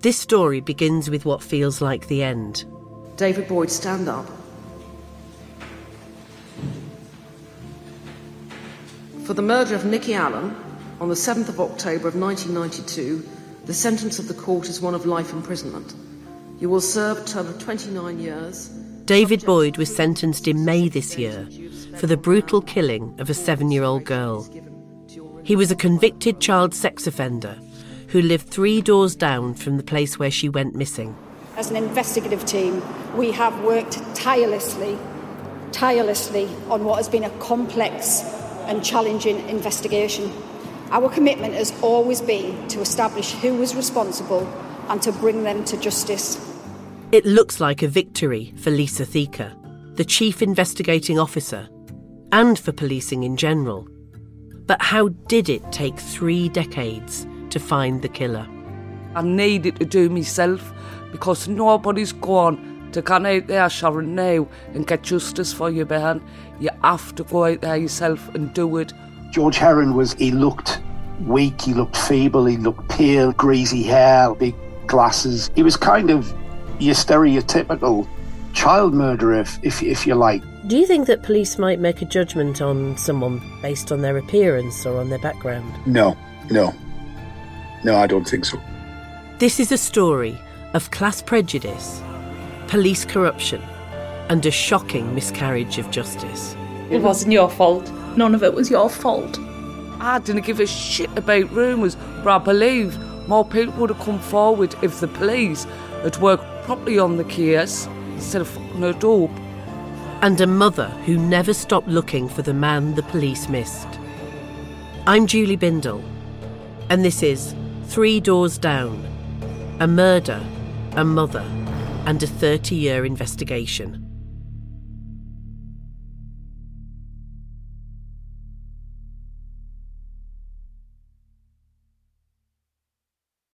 This story begins with what feels like the end. David Boyd, stand up. For the murder of Nikki Allan on the 7th of October of 1992, the sentence of the court is one of life imprisonment. You will serve a term of 29 years. David Boyd was sentenced in May this year for the brutal killing of a seven year old girl. He was a convicted child sex offender who lived three doors down from the place where she went missing. As an investigative team, we have worked tirelessly, tirelessly on what has been a complex and challenging investigation. Our commitment has always been to establish who was responsible and to bring them to justice. It looks like a victory for Lisa Theaker, the chief investigating officer, and for policing in general. But how did it take three decades to find the killer? I needed to do myself because nobody's gone to come out there, Sharon, now and get justice for your man. You have to go out there yourself and do it. George Heron was, he looked weak, he looked feeble, he looked pale, greasy hair, big glasses. He was kind of your stereotypical child murderer, if, if, if you like. Do you think that police might make a judgment on someone based on their appearance or on their background? No, no. No, I don't think so. This is a story of class prejudice, police corruption, and a shocking miscarriage of justice. It wasn't your fault. None of it was your fault. I didn't give a shit about rumours, but I believe more people would have come forward if the police had worked properly on the case instead of fucking her dope. And a mother who never stopped looking for the man the police missed. I'm Julie Bindel, and this is Three Doors Down A Murder, a Mother, and a 30 year investigation.